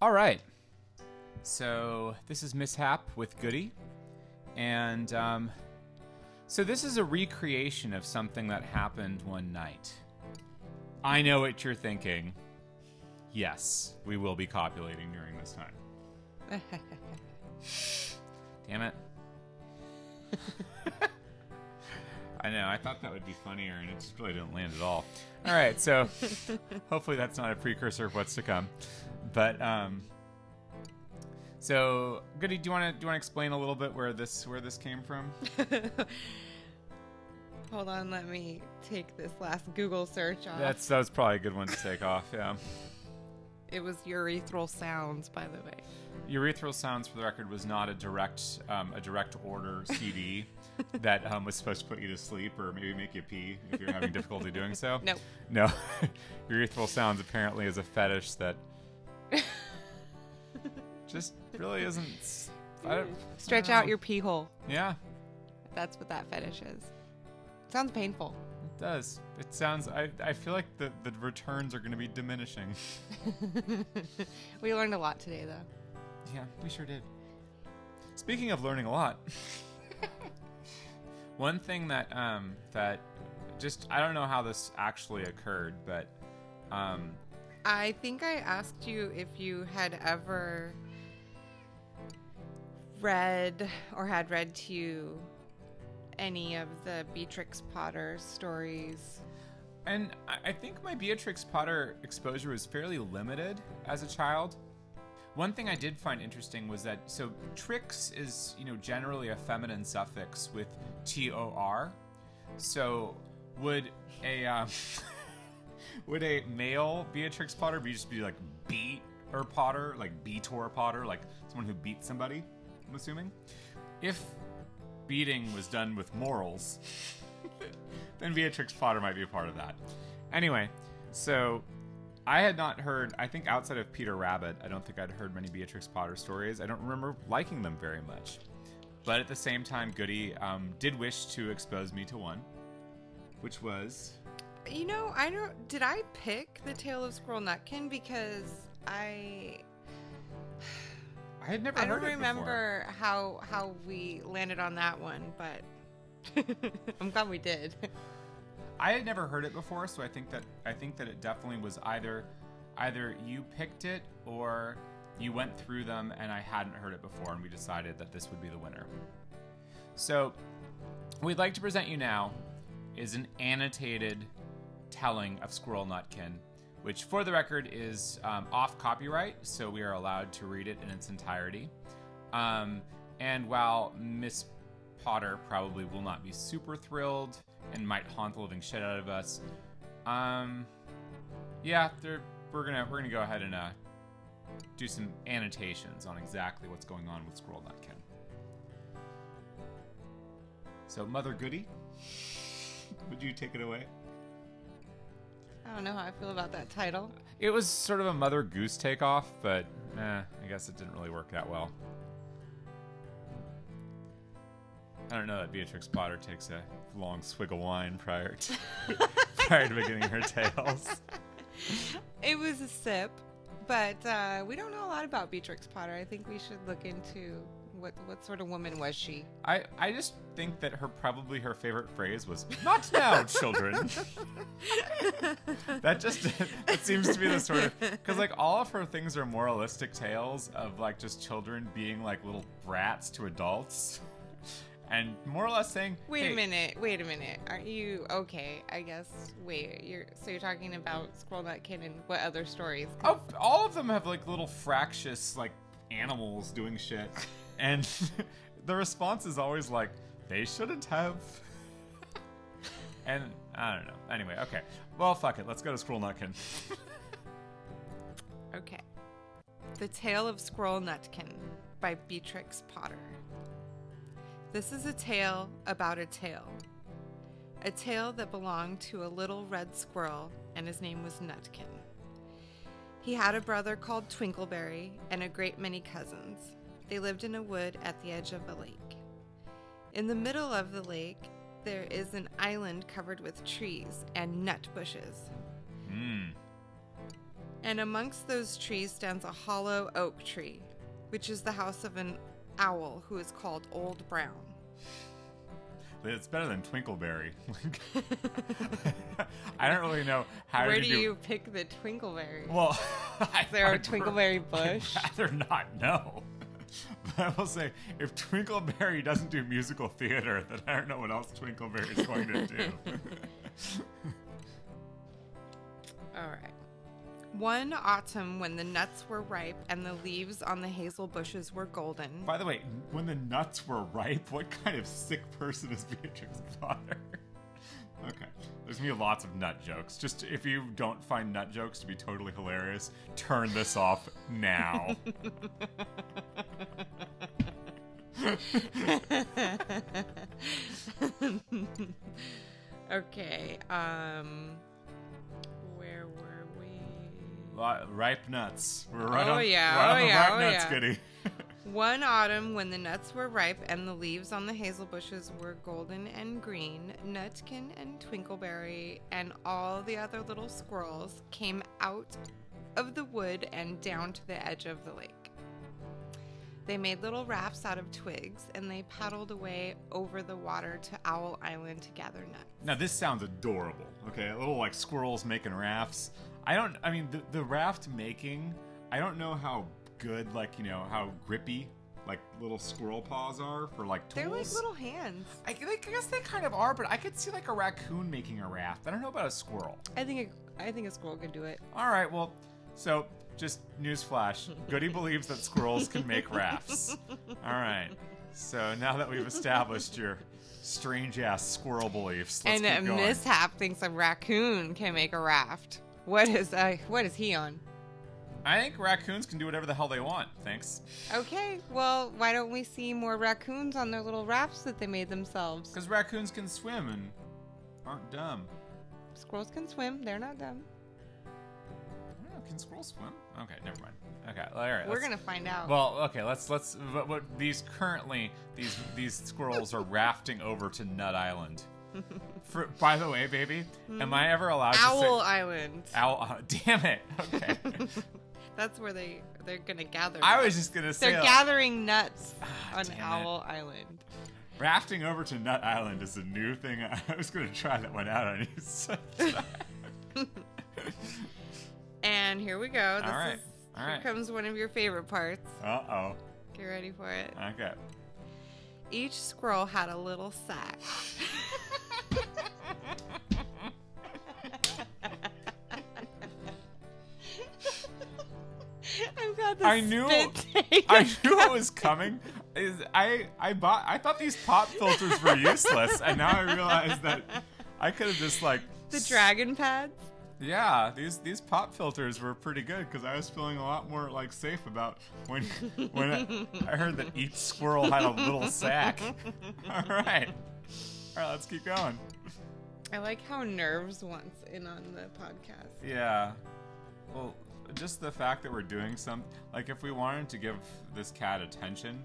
All right. So this is Mishap with Goody, and um, so this is a recreation of something that happened one night. I know what you're thinking. Yes, we will be copulating during this time. Damn it. I know. I thought that would be funnier, and it just really didn't land at all. All right, so hopefully that's not a precursor of what's to come. But um, so Goody, do you want to do you want to explain a little bit where this where this came from? Hold on, let me take this last Google search off. That's that was probably a good one to take off. Yeah. It was urethral sounds, by the way. Urethral Sounds, for the record, was not a direct um, a direct order CD that um, was supposed to put you to sleep or maybe make you pee if you're having difficulty doing so. Nope. No. Urethral Sounds apparently is a fetish that just really isn't. s- I don't- Stretch out your pee hole. Yeah, That's what that fetish is. Sounds painful. it does. It sounds. I, I feel like the, the returns are going to be diminishing. we learned a lot today, though. Yeah, we sure did. Speaking of learning a lot, one thing that um that just I don't know how this actually occurred, but um I think I asked you if you had ever read or had read to you any of the Beatrix Potter stories. and I think my Beatrix Potter exposure was fairly limited as a child. One thing I did find interesting was that so trix is you know generally a feminine suffix with T O R. So would a um, would a male Beatrix Potter be just be like beat or Potter, like Beator Potter, like someone who beat somebody? I'm assuming. If beating was done with morals, then Beatrix Potter might be a part of that. Anyway, so I had not heard, I think outside of Peter Rabbit, I don't think I'd heard many Beatrix Potter stories. I don't remember liking them very much. But at the same time, Goody um, did wish to expose me to one, which was. You know, I don't. Did I pick the Tale of Squirrel Nutkin because I I had never I heard don't it before. remember how how we landed on that one, but I'm glad we did. I had never heard it before, so I think that I think that it definitely was either either you picked it or you went through them and I hadn't heard it before and we decided that this would be the winner. So, we'd like to present you now is an annotated telling of Squirrel Nutkin, which for the record is um, off copyright, so we are allowed to read it in its entirety. Um, and while Miss Potter probably will not be super thrilled and might haunt the living shit out of us. Um, yeah, we're gonna we're gonna go ahead and uh, do some annotations on exactly what's going on with Squirrel Nutkin. So, Mother Goody, would you take it away? I don't know how I feel about that title. It was sort of a Mother Goose takeoff, but eh, I guess it didn't really work that well. I don't know that Beatrix Potter takes a long swig of wine prior to prior to beginning her tales. It was a sip, but uh, we don't know a lot about Beatrix Potter. I think we should look into what what sort of woman was she. I, I just think that her probably her favorite phrase was "Not now, children." that just it seems to be the sort of because like all of her things are moralistic tales of like just children being like little brats to adults, and more or less saying, Wait "Hey, a minute. Wait a minute. Aren't you okay? I guess. Wait. You're so you're talking about Squirrel Nutkin and what other stories? Oh, all of them have like little fractious like animals doing shit, and the response is always like they shouldn't have. and I don't know. Anyway, okay. Well, fuck it. Let's go to Squirrel Nutkin. Okay. The Tale of Squirrel Nutkin by Beatrix Potter. This is a tale about a tale. A tale that belonged to a little red squirrel, and his name was Nutkin. He had a brother called Twinkleberry and a great many cousins. They lived in a wood at the edge of a lake. In the middle of the lake, there is an island covered with trees and nut bushes. Hmm. And amongst those trees stands a hollow oak tree, which is the house of an owl who is called Old Brown. It's better than Twinkleberry. I don't really know how Where to do do. you pick the twinkleberry? Well, Is there a I'd twinkleberry I'd bush? rather not know. But I will say, if Twinkleberry doesn't do musical theater, then I don't know what else Twinkleberry is going to do. All right. One autumn, when the nuts were ripe and the leaves on the hazel bushes were golden. By the way, when the nuts were ripe, what kind of sick person is Beatrix Potter? okay, there's gonna be lots of nut jokes. Just if you don't find nut jokes to be totally hilarious, turn this off now. okay. Um, where were we? Ripe nuts. We're Oh, right on, yeah, right oh, on the yeah, ripe oh, nuts, yeah. goody. One autumn, when the nuts were ripe and the leaves on the hazel bushes were golden and green, Nutkin and Twinkleberry and all the other little squirrels came out of the wood and down to the edge of the lake. They made little rafts out of twigs and they paddled away over the water to Owl Island to gather nuts. Now this sounds adorable. Okay, a little like squirrels making rafts. I don't. I mean, the, the raft making. I don't know how good, like you know, how grippy like little squirrel paws are for like tools. They're like little hands. I, like, I guess they kind of are, but I could see like a raccoon making a raft. I don't know about a squirrel. I think a, I think a squirrel could do it. All right, well, so just newsflash: Goody believes that squirrels can make rafts. All right. So now that we've established your strange ass squirrel beliefs, let's and keep going. mishap thinks a raccoon can make a raft. What is uh, what is he on? I think raccoons can do whatever the hell they want. Thanks. Okay, well, why don't we see more raccoons on their little rafts that they made themselves? Because raccoons can swim and aren't dumb. Squirrels can swim; they're not dumb. Know, can squirrels swim? Okay, never mind. Okay, all right. We're let's- gonna find out. Well, okay. Let's let's. What, what these currently these these squirrels are rafting over to Nut Island. For, by the way, baby, am I ever allowed Owl to say Island. owl? uh, damn it. Okay. That's where they they're gonna gather. I was just gonna say They're uh, gathering nuts Ah, on damn it. Owl Island. rafting over to Nut Island is a new thing. I was gonna try that one out on you. And here we go. This All right, is all here right. comes one of your favorite parts. Uh oh. Get ready for it. Okay. Each squirrel had a little sack. I knew-. I knew it was coming. Is I I bought I thought these pop filters were useless, and now I realize that I could have just like the dragon pads. Yeah, these these pop filters were pretty good because I was feeling a lot more like safe about when when I, I heard that each squirrel had a little sack. All right, all right, let's keep going. I like how Nerves wants in on the podcast. Yeah, well, just the fact that we're doing something like if we wanted to give this cat attention,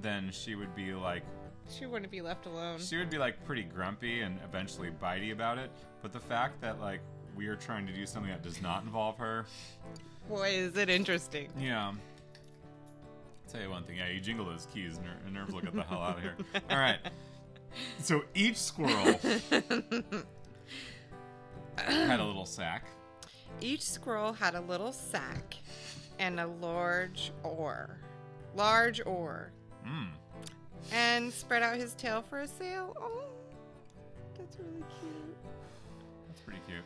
then she would be like She wouldn't be left alone. she would be like pretty grumpy and eventually bitey about it. But the fact that like we are trying to do something that does not involve her, Boy, is it interesting. Yeah. I'll tell you one thing. Yeah, you jingle those keys. Ner- nerves will get the hell out of here. All right. So each squirrel had a little sack. Each squirrel had a little sack and a large oar. Large oar. Mm. And spread out his tail for a sail. Oh, that's really cute. That's pretty cute.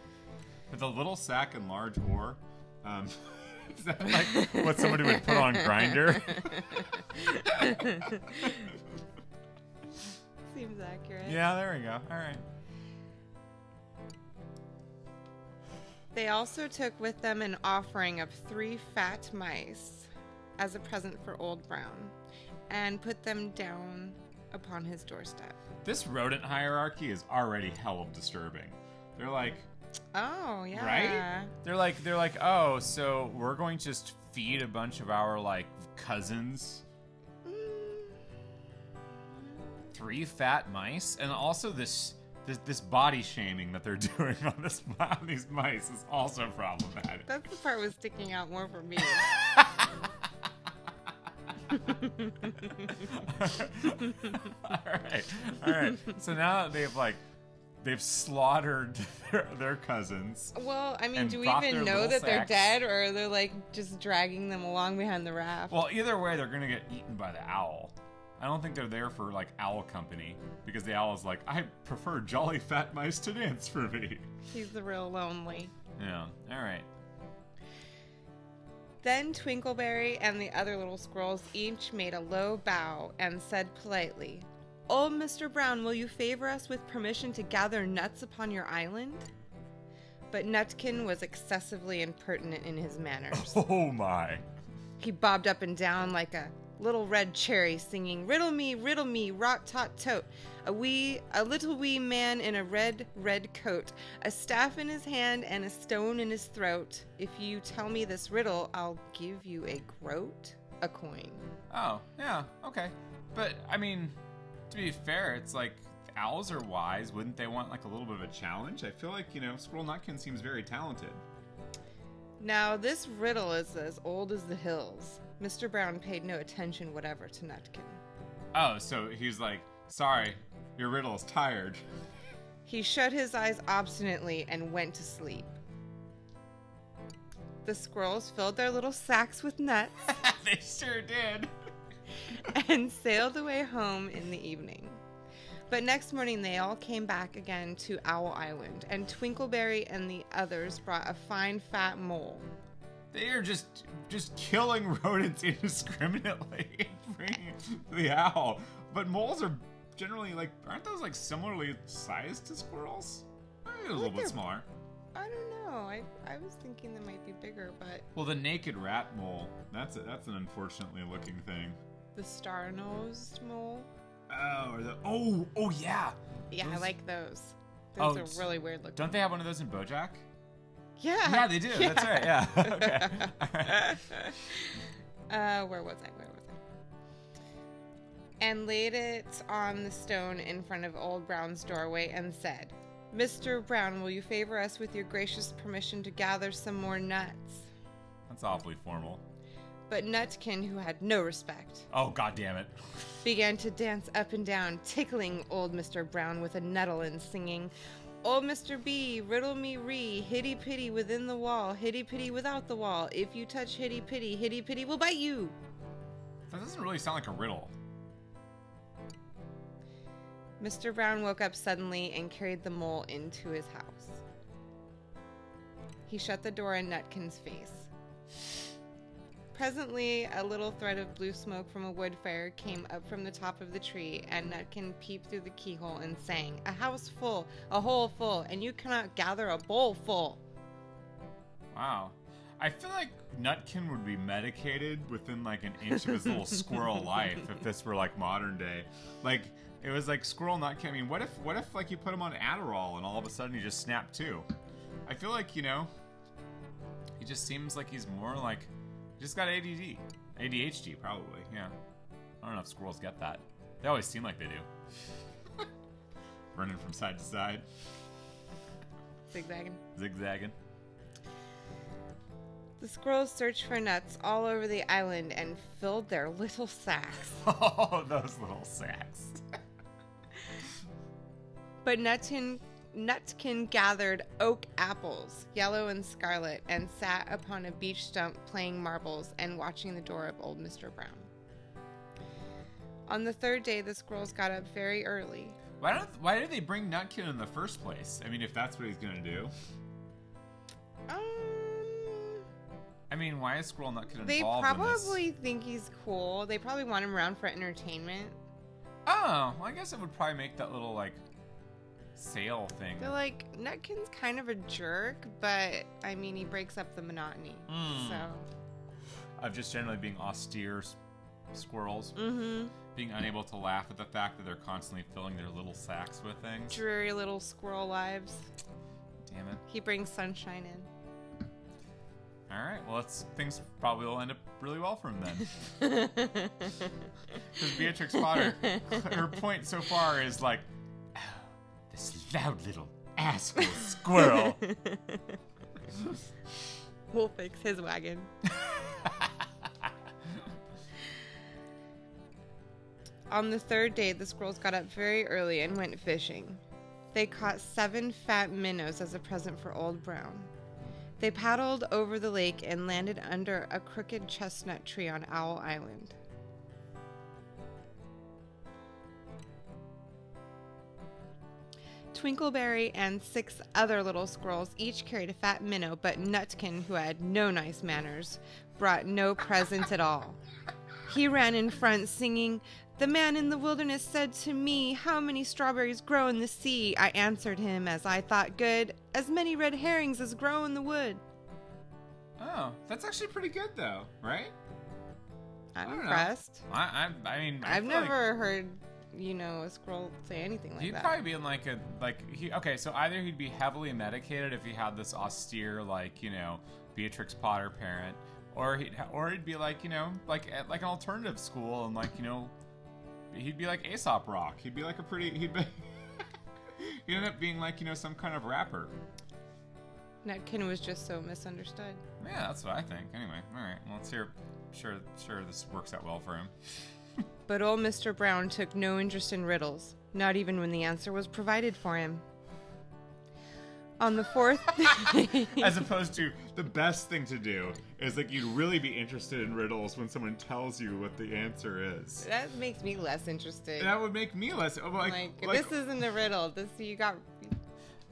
With a little sack and large oar. Um, is that like what somebody would put on Grindr? Seems accurate. yeah, there we go. All right. They also took with them an offering of three fat mice as a present for Old Brown and put them down upon his doorstep. This rodent hierarchy is already hell of disturbing. They're like, Oh, yeah. Right? They're like they're like, "Oh, so we're going to just feed a bunch of our like cousins Mm, three fat mice and also this this, this body shaming that they're doing on this on these mice is also problematic. That's the part was sticking out more for me. all right, all right. So now that they've like they've slaughtered their, their cousins. well, I mean, do we even know that they're dead, or they're like just dragging them along behind the raft? Well, either way, they're gonna get eaten by the owl. I don't think they're there for like owl company because the owl is like, I prefer jolly fat mice to dance for me. He's the real lonely. Yeah. All right. Then Twinkleberry and the other little squirrels each made a low bow and said politely, oh, Old Mr. Brown, will you favor us with permission to gather nuts upon your island? But Nutkin was excessively impertinent in his manners. Oh my. He bobbed up and down like a little red cherry, singing, Riddle me, riddle me, rot tot tote. A wee, a little wee man in a red, red coat, a staff in his hand and a stone in his throat. If you tell me this riddle, I'll give you a groat, a coin. Oh, yeah, okay. But I mean, to be fair, it's like owls are wise. Wouldn't they want like a little bit of a challenge? I feel like you know, Squirrel Nutkin seems very talented. Now, this riddle is as old as the hills. Mr. Brown paid no attention whatever to Nutkin. Oh, so he's like, sorry, your riddle is tired. He shut his eyes obstinately and went to sleep. The squirrels filled their little sacks with nuts they sure did. and sailed away home in the evening. But next morning they all came back again to Owl Island, and Twinkleberry and the others brought a fine fat mole. They are just just killing rodents indiscriminately the owl. But moles are generally like, aren't those like similarly sized to squirrels? Maybe a little bit smaller. I don't know. I, I was thinking they might be bigger, but Well, the naked rat mole, that's a, that's an unfortunately looking thing. the star nosed mole. Oh, or the oh oh yeah. Yeah, I Those- like those. Oh, Those s- are really weird looking. Don't they have one of those in BoJack? Yeah. Yeah, they do. That's right. Yeah. okay. Right. uh, where was I? Where was I? And laid it on the stone in front of Old Brown's doorway and said, Mr. Brown, will you favor us with your gracious permission to gather some more nuts? That's awfully formal. But Nutkin, who had no respect, Oh god damn it. began to dance up and down, tickling old Mr. Brown with a nettle and singing, Oh, Old Mr. B, riddle me ree, hitty pitty within the wall, hitty pitty without the wall. If you touch hitty pitty, hitty pitty will bite you. That doesn't really sound like a riddle. Mr. Brown woke up suddenly and carried the mole into his house. He shut the door in Nutkin's face. Presently, a little thread of blue smoke from a wood fire came up from the top of the tree, and Nutkin peeped through the keyhole and sang, A house full, a hole full, and you cannot gather a bowl full. Wow. I feel like Nutkin would be medicated within like an inch of his little squirrel life if this were like modern day. Like it was like squirrel Nutkin. I mean, what if what if like you put him on Adderall and all of a sudden he just snapped too? I feel like you know, he just seems like he's more like just got ADD, ADHD probably. Yeah. I don't know if squirrels get that. They always seem like they do. Running from side to side, Zigzagging. zigzagging. The squirrels searched for nuts all over the island and filled their little sacks. Oh, those little sacks. But nuts Nutkin, Nutkin gathered oak apples, yellow and scarlet, and sat upon a beech stump playing marbles and watching the door of old Mr. Brown. On the third day, the squirrels got up very early. Why don't? Why did they bring Nutkin in the first place? I mean, if that's what he's gonna do. Um, I mean, why is Squirrel Nutkin they involved in probably think he's cool. They probably want him around for entertainment. Oh, well, I guess it would probably make that little like sail thing. They're like, Nutkin's kind of a jerk, but I mean, he breaks up the monotony. Mm. So, Of just generally being austere s- squirrels, mm-hmm. being unable to laugh at the fact that they're constantly filling their little sacks with things. Dreary little squirrel lives. Damn it. He brings sunshine in. All right. Well, it's, things probably will end up really well for him then. Because Beatrix Potter, her point so far is like, "Oh, loud little asshole squirrel. we'll fix his wagon. On the third day, the squirrels got up very early and went fishing. They caught seven fat minnows as a present for Old Brown. They paddled over the lake and landed under a crooked chestnut tree on Owl Island. Twinkleberry and six other little squirrels each carried a fat minnow, but Nutkin, who had no nice manners, brought no present at all. He ran in front singing, The man in the wilderness said to me, How many strawberries grow in the sea? I answered him, as I thought good, As many red herrings as grow in the wood. Oh, that's actually pretty good though, right? I'm I know. impressed. I, I, I mean, I I've feel like never heard, you know, a scroll say anything like that. he'd probably be in like a like he. Okay, so either he'd be heavily medicated if he had this austere like you know Beatrix Potter parent, or he'd or he'd be like you know like at like an alternative school and like you know he'd be like Aesop Rock. He'd be like a pretty he'd be. He'd end up being like, you know, some kind of rapper. Nutkin was just so misunderstood. Yeah, that's what I think. Anyway, all right. Well, let's hear. Sure, sure, this works out well for him. But old Mr. Brown took no interest in riddles, not even when the answer was provided for him. On the fourth As opposed to the best thing to do is like you'd really be interested in riddles when someone tells you what the answer is. that makes me less interested. That would make me less like, like, like, this isn't a riddle. This you got.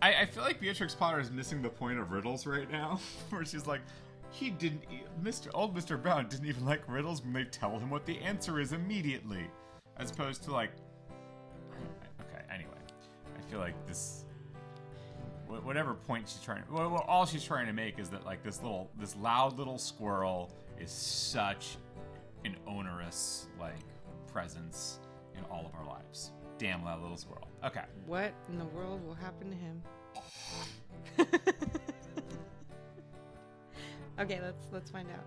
I, I feel like Beatrix Potter is missing the point of riddles right now, where she's like, he didn't, Mr. Old Mr. Brown didn't even like riddles when they tell him what the answer is immediately, as opposed to like, okay. Anyway, I feel like this, whatever point she's trying, well, well, all she's trying to make is that like this little, this loud little squirrel is such an onerous like presence in all of our lives. Damn loud little squirrel. Okay. What in the world will happen to him? okay, let's let's find out.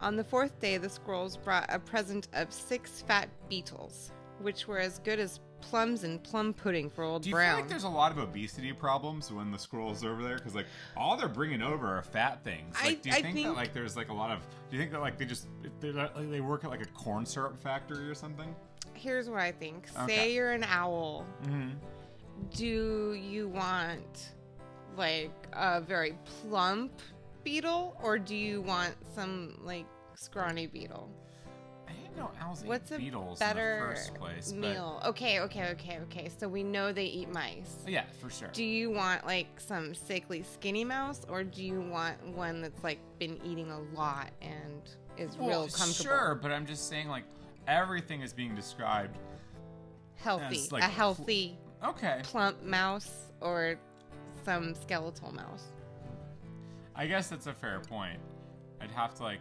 On the fourth day, the squirrels brought a present of six fat beetles, which were as good as plums and plum pudding for Old Do you Brown. feel like there's a lot of obesity problems when the squirrels are over there? Because like all they're bringing over are fat things. Like, I- do you I think, that think- like there's like a lot of? Do you think that like they just they like, they work at like a corn syrup factory or something? Here's what I think. Okay. Say you're an owl. Mm-hmm. Do you want like a very plump beetle or do you want some like scrawny beetle? I didn't know owls What's a beetles better in the first place. meal? Okay, okay, okay, okay. So we know they eat mice. Yeah, for sure. Do you want like some sickly skinny mouse or do you want one that's like been eating a lot and is well, real comfortable? sure, but I'm just saying like everything is being described. Healthy. Like, a healthy Okay, plump mouse or some skeletal mouse. I guess that's a fair point. I'd have to like.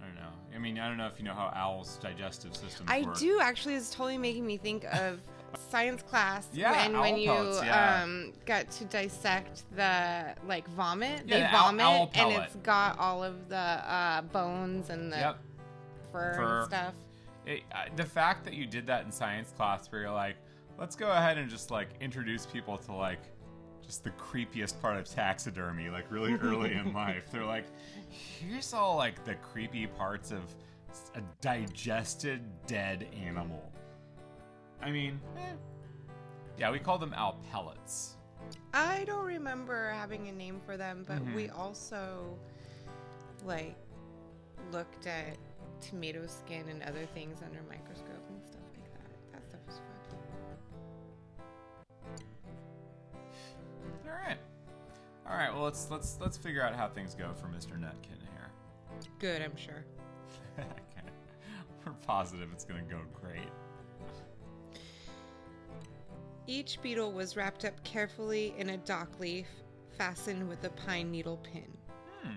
I don't know. I mean, I don't know if you know how owls' digestive systems I work. do actually. It's totally making me think of science class Yeah, when when owl you pellets, yeah. um got to dissect the like vomit. Yeah, they the owl- vomit owl and it's got all of the uh, bones and the Yep. fur, Fur. and stuff. it, uh, the fact that you did that in science class where you're like let's go ahead and just like introduce people to like just the creepiest part of taxidermy like really early in life they're like here's all like the creepy parts of a digested dead animal i mean eh. yeah we call them owl pellets I don't remember having a name for them, but Mhm. we also like looked at tomato skin and other things under microscope all right well let's let's let's figure out how things go for mr nutkin here Good, I'm sure. okay. we're positive it's gonna go great Each beetle was wrapped up carefully in a dock leaf fastened with a pine needle pin. Hmm.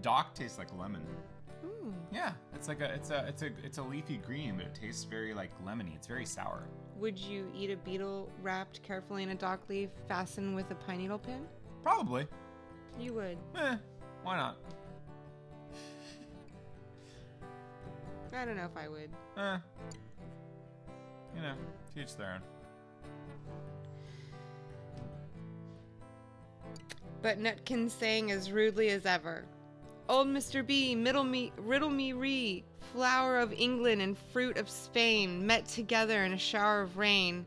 Dock tastes like lemon. Ooh. Yeah, it's like a it's a it's a it's a leafy green, but it tastes very like lemony. It's very sour. Would you eat a beetle wrapped carefully in a dock leaf fastened with a pine needle pin? Probably. You would. Eh, why not? I don't know if I would. Eh. You know, teach their own. But Nutkin sang as rudely as ever. Old Mr. B, middle me, riddle me ree, flower of England and fruit of Spain, met together in a shower of rain.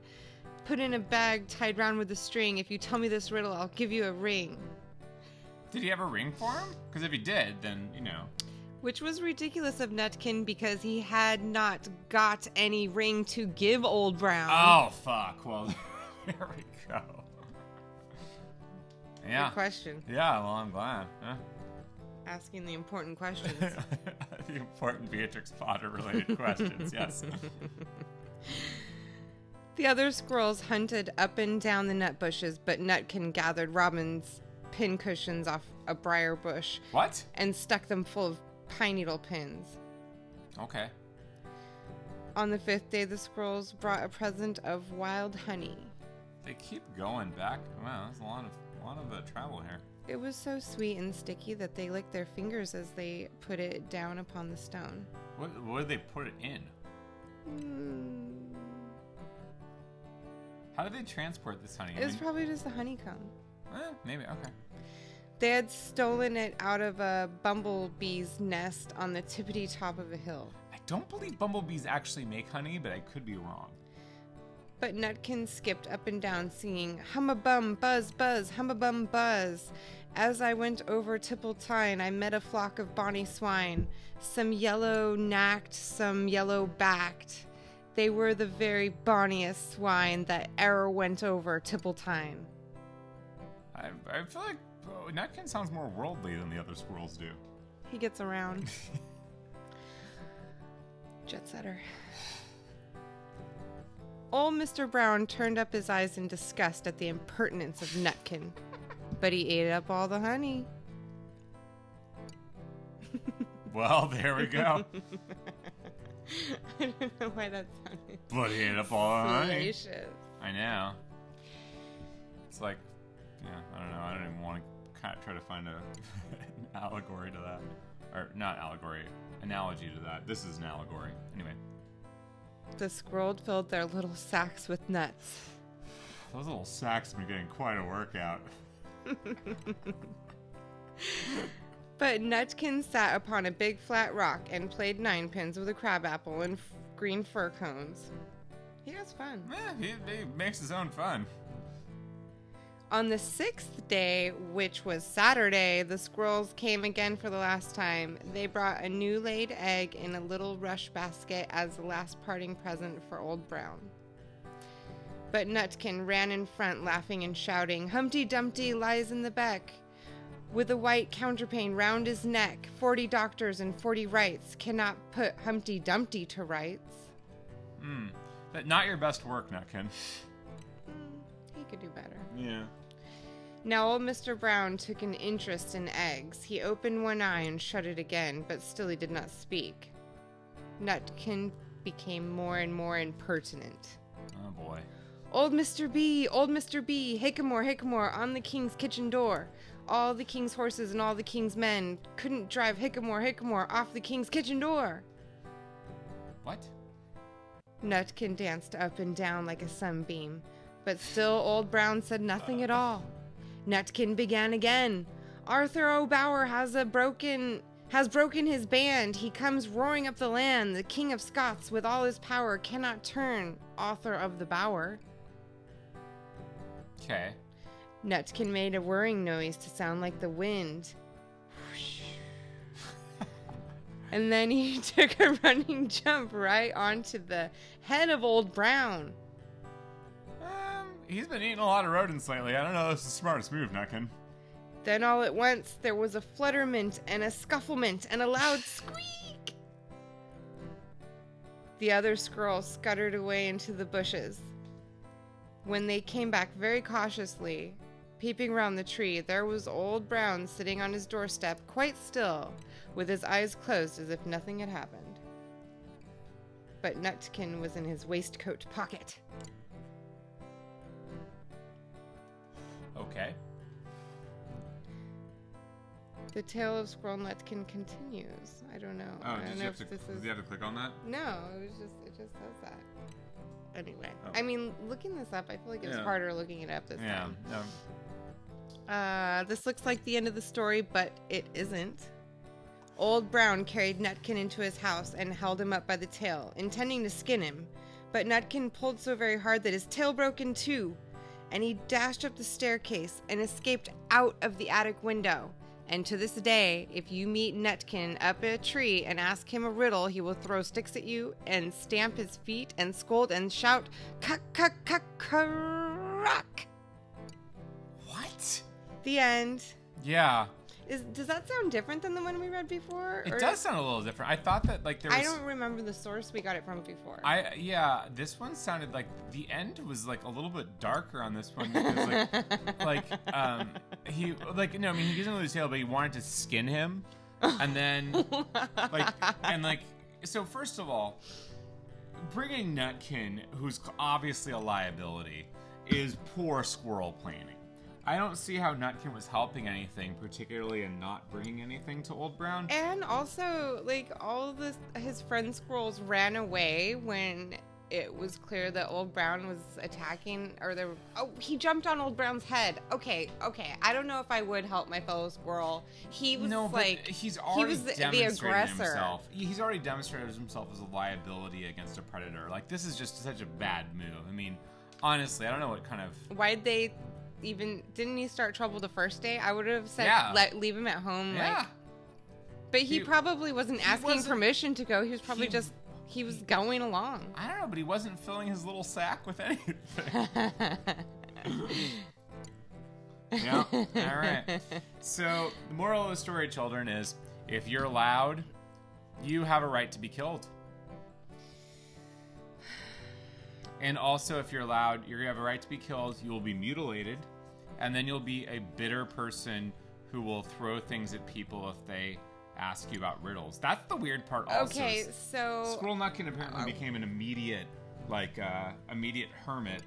Put in a bag tied round with a string. If you tell me this riddle, I'll give you a ring. Did he have a ring for him? Because if he did, then, you know. Which was ridiculous of Nutkin because he had not got any ring to give Old Brown. Oh, fuck. Well, there we go. Yeah. Good question. Yeah, well, I'm glad. Huh? Asking the important questions. the important Beatrix Potter related questions, yes. The other squirrels hunted up and down the nut bushes, but Nutkin gathered Robin's pin cushions off a briar bush What? and stuck them full of pine needle pins. Okay. On the fifth day, the squirrels brought a present of wild honey. They keep going back. Wow, there's a lot of a lot of uh, travel here. It was so sweet and sticky that they licked their fingers as they put it down upon the stone. What what did they put it in? Mm, How did they transport this honey? It was probably just a honeycomb. eh, maybe okay. They had stolen it out of a bumblebee's nest on the tippity top of a hill. I don't believe bumblebees actually make honey, but I could be wrong. But Nutkin skipped up and down singing, Hum a bum, buzz, buzz, hum a bum, buzz. As I went over Tippletine, I met a flock of bonny swine, some yellow nacked, some yellow backed. They were the very bonniest swine that e'er went over Tippletine. I, I feel like oh, Nutkin sounds more worldly than the other squirrels do. He gets around. Jet setter. Old Mr. Brown turned up his eyes in disgust at the impertinence of Nutkin, but he ate up all the honey. Well, there we go. I don't know why that sounded but he ate up all salacious. I know. It's like, yeah, I don't know. I don't even want to kind of try to find a an allegory to that, or not allegory, analogy to that. This is an allegory. Anyway, The squirrel filled their little sacks with nuts. those little sacks have been getting quite a workout. But Nutkin sat upon a big flat rock and played ninepins with a crabapple and f- green fir cones. He has fun. Eh, he, he makes his own fun. On the sixth day, which was Saturday, the squirrels came again for the last time. They brought a new laid egg in a little rush basket as the last parting present for Old Brown. But Nutkin ran in front, laughing and shouting, Humpty Dumpty lies in the beck. With a white counterpane round his neck, forty doctors and forty wrights cannot put Humpty Dumpty to rights. Hmm. That not your best work, Nutkin. Hmm, he could do better. Yeah. Now old Mr. Brown took an interest in eggs. He opened one eye and shut it again, but still he did not speak. Nutkin became more and more impertinent. Oh boy. Old Mr. B, old Mr. B, Hickamore, Hickamore, on the king's kitchen door. All the king's horses and all the king's men couldn't drive Hickamore, Hickamore off the king's kitchen door. What? Nutkin danced up and down like a sunbeam, but still Old Brown said nothing at all. Nutkin began again. Arthur O'Bower has a broken has broken his band. He comes roaring up the land. The King of Scots, with all his power, cannot turn. Author of the Bower. Okay. Nutkin made a whirring noise to sound like the wind. and then he took a running jump right onto the head of Old Brown. Um, he's been eating a lot of rodents lately. I don't know if this is the smartest move, Nutkin. Then all at once there was a flutterment and a scufflement and a loud squeak. The other squirrels scuttered away into the bushes. When they came back very cautiously, peeping round the tree, there was Old Brown sitting on his doorstep, quite still, with his eyes closed as if nothing had happened. But Nutkin was in his waistcoat pocket. Okay. The tale of Squirrel Nutkin continues. I don't know. Oh, I did don't you know if to? this Did you have to click on that? No, it was just it just says that. Anyway, Oh. I mean, looking this up, I feel like it was Yeah. harder looking it up this Yeah. time. No. Uh, this looks like the end of the story, but it isn't. Old Brown carried Nutkin into his house and held him up by the tail, intending to skin him. But Nutkin pulled so very hard that his tail broke in two, and he dashed up the staircase and escaped out of the attic window. And to this day, if you meet Nutkin up a tree and ask him a riddle, he will throw sticks at you and stamp his feet and scold and shout, "Cuck, cuck, cuck, crack!" The end. Yeah. Is does that sound different than the one we read before? It does sound a little different. I thought that like there was. I don't remember the source we got it from before. I yeah, this one sounded like the end was like a little bit darker on this one because like like um he like no I mean he doesn't lose tail but he wanted to skin him and then like and like so first of all bringing Nutkin who's obviously a liability is poor squirrel planning. I don't see how Nutkin was helping anything, particularly in not bringing anything to Old Brown. and also, like all of this, his friend squirrels ran away when it was clear that Old Brown was attacking, or there. Oh, he jumped on Old Brown's head. Okay, okay. I don't know if I would help my fellow squirrel. He was no, like he's already was the- the aggressor. himself. He's already demonstrated himself as a liability against a predator. Like this is just such a bad move. I mean, honestly, I don't know what kind of Why'd they even? Didn't he start trouble the first day? I would have said Yeah. let leave him at home. yeah. Like, but he, He- probably wasn't he asking wasn't- permission to go. He was probably he- just he was going along. I don't know, but he wasn't filling his little sack with anything. yeah. All right. So the moral of the story, children, is if you're loud, you have a right to be killed. And also, if you're loud, you have a right to be killed. You will be mutilated, and then you'll be a bitter person who will throw things at people if they ask you about riddles. That's the weird part. Also, Okay, so Squirrel Nutkin apparently Uh, became an immediate, like, uh, immediate hermit,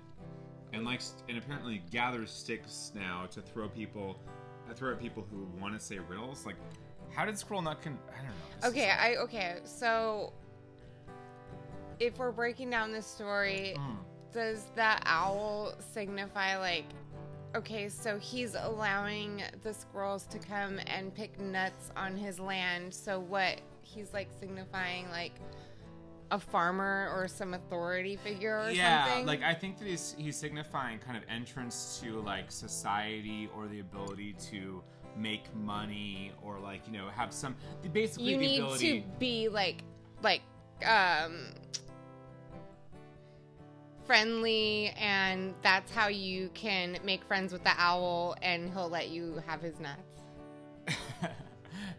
and likes and apparently gathers sticks now to throw people, uh, throw at people who want to say riddles. Like, how did Squirrel Nutkin? I don't know. Okay, I okay, so if we're breaking down this story, Mm. does that owl signify like okay, so he's allowing the squirrels to come and pick nuts on his land. So what he's like signifying like a farmer or some authority figure or yeah, something? like I think that he's he's signifying kind of entrance to like society or the ability to make money or like you know have some basically you the need ability. to be like like um friendly and that's how you can make friends with the owl and he'll let you have his nuts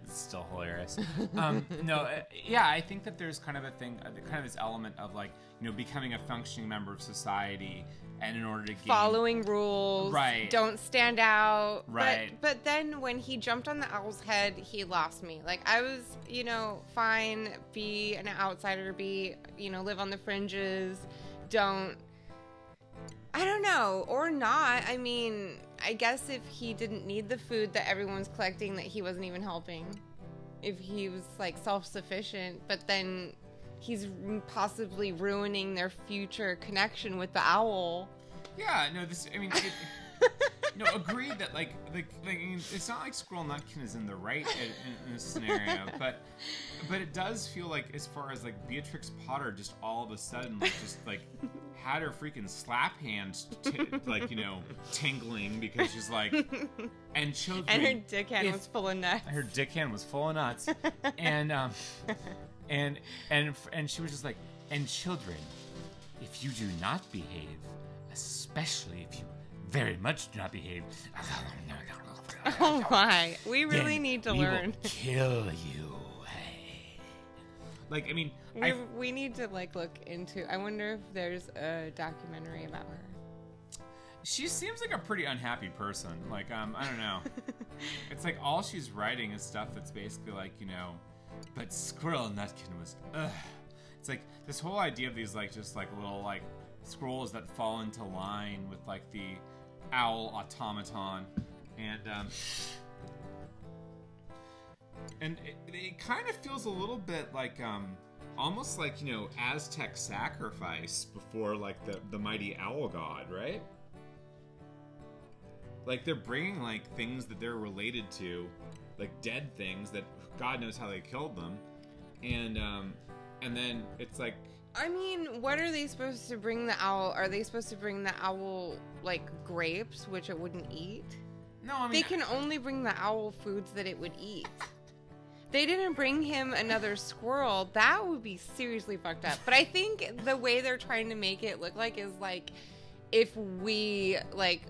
it's still hilarious. Um, no, uh, yeah, I think that there's kind of a thing, uh, kind of this element of like, you know, becoming a functioning member of society, and in order to gain, following rules Right. don't stand out Right. but, but then when he jumped on the owl's head he lost me like i was you know fine be an outsider be you know live on the fringes don't i don't know or not i mean i guess if he didn't need the food that everyone's collecting that he wasn't even helping if he was like self-sufficient but then he's possibly ruining their future connection with the owl Yeah, no, this. I mean, it, no, agreed that like, like, like it's not like Squirrel Nutkin is in the right in, in this scenario, but, but it does feel like as far as like Beatrix Potter, just all of a sudden, like, just like had her freaking slap hand, t- like you know, tingling because she's like, and children, and her dick hand if- was full of nuts. Her dick hand was full of nuts, and um, and and and she was just like, and children, if you do not behave, especially if you very much do not behave, oh my we really then need to we learn Will kill you. Like I mean, we, I, we need to like look into i wonder if there's a documentary about her she seems like a pretty unhappy person. Like um, I don't know. it's like all she's writing is stuff that's basically like you know, but Squirrel Nutkin was. Ugh. It's like this whole idea of these like just like little like scrolls that fall into line with like the owl automaton, and um, and it, it kind of feels a little bit like um almost like you know aztec sacrifice before like the the mighty owl god right? Like they're bringing like things that they're related to like dead things that god knows how they killed them. And um and then it's like I mean, what are they supposed to bring the owl? Are they supposed to bring the owl like grapes, which it wouldn't eat? no i mean They can only bring the owl foods that it would eat. They didn't bring him another squirrel. That would be seriously fucked up. But I think the way they're trying to make it look like is like if we like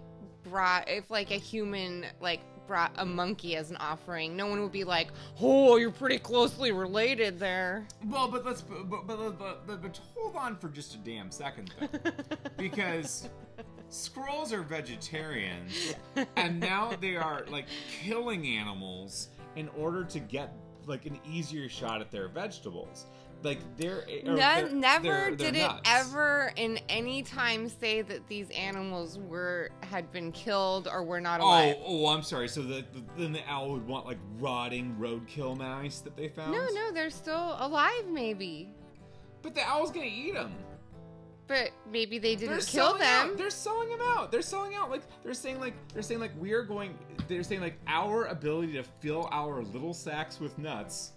brought if like a human like brought a monkey as an offering, no one would be like, "Oh, you're pretty closely related there." Well, but let's but but, but, but, but, hold on for just a damn second though, because squirrels are vegetarians, and now they are like killing animals in order to get like an easier shot at their vegetables. Like they're, None, they're- never they're- they're did it nuts. ever in any time say that these animals were had been killed or were not Oh, alive. oh, I'm sorry. So the, the, then the owl would want like rotting roadkill mice that they found. No, no, they're still alive, maybe. But the owl's gonna eat them. But maybe they didn't they're kill them. Out. They're selling them out. They're selling out. Like they're saying, like they're saying, like we are going. They're saying, like our ability to fill our little sacks with nuts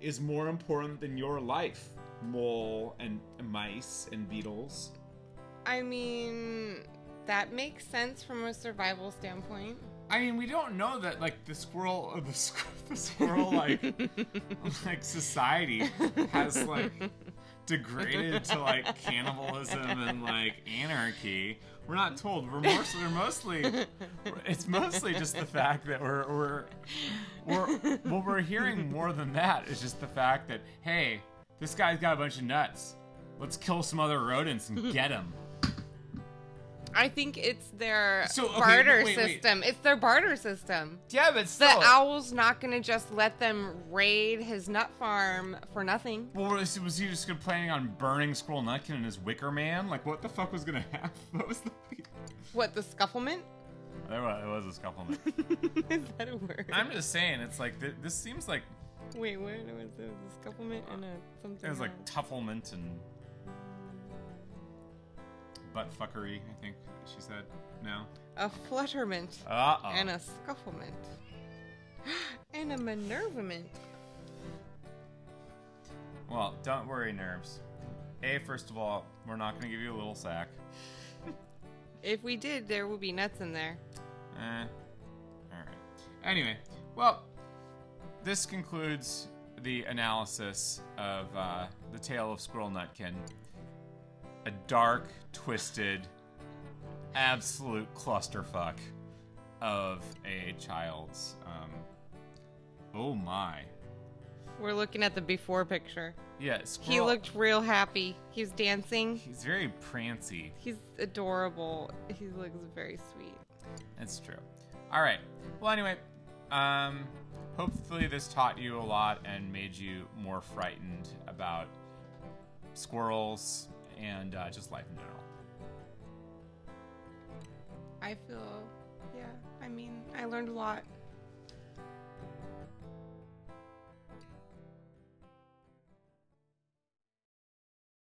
is more important than your life, mole and mice and beetles. I mean, that makes sense from a survival standpoint. I mean, we don't know that like the squirrel, uh, the, squ- the squirrel like like society has like degraded to like cannibalism and like anarchy. We're not told. We're mostly, we're mostly, it's mostly just the fact that we're we're we're what we're hearing more than that is just the fact that hey, this guy's got a bunch of nuts. Let's kill some other rodents and get him. I think it's their So, okay, barter no, wait, wait. system. It's their barter system. Yeah, but The owl's not gonna just let them raid his nut farm for nothing. Well, was, was he just planning on burning Squirrel Nutkin and his Wicker Man? Like, what the fuck was gonna happen? What was the? What the scufflement? There was, it was a scufflement. Is that a word? I'm just saying, it's like th- this seems like Wait, what was it? A scufflement and a something? it was like tufflement and butt fuckery. I think she said no. a flutterment Uh oh. and a scufflement and a minervament. Well, don't worry, nerves. A, first of all, we're not gonna give you a little sack. If we did, there would be nuts in there. Eh. Alright. Anyway, well, this concludes the analysis of uh, The Tale of Squirrel Nutkin. A dark, twisted, absolute clusterfuck of a child's. Um, oh my. We're looking at the before picture. Yeah, He looked real happy. He was dancing. He's very prancy. He's adorable. He looks very sweet. That's true. All right. Well, anyway, um, hopefully this taught you a lot and made you more frightened about squirrels and uh, just life in general. I feel, yeah. I mean, I learned a lot.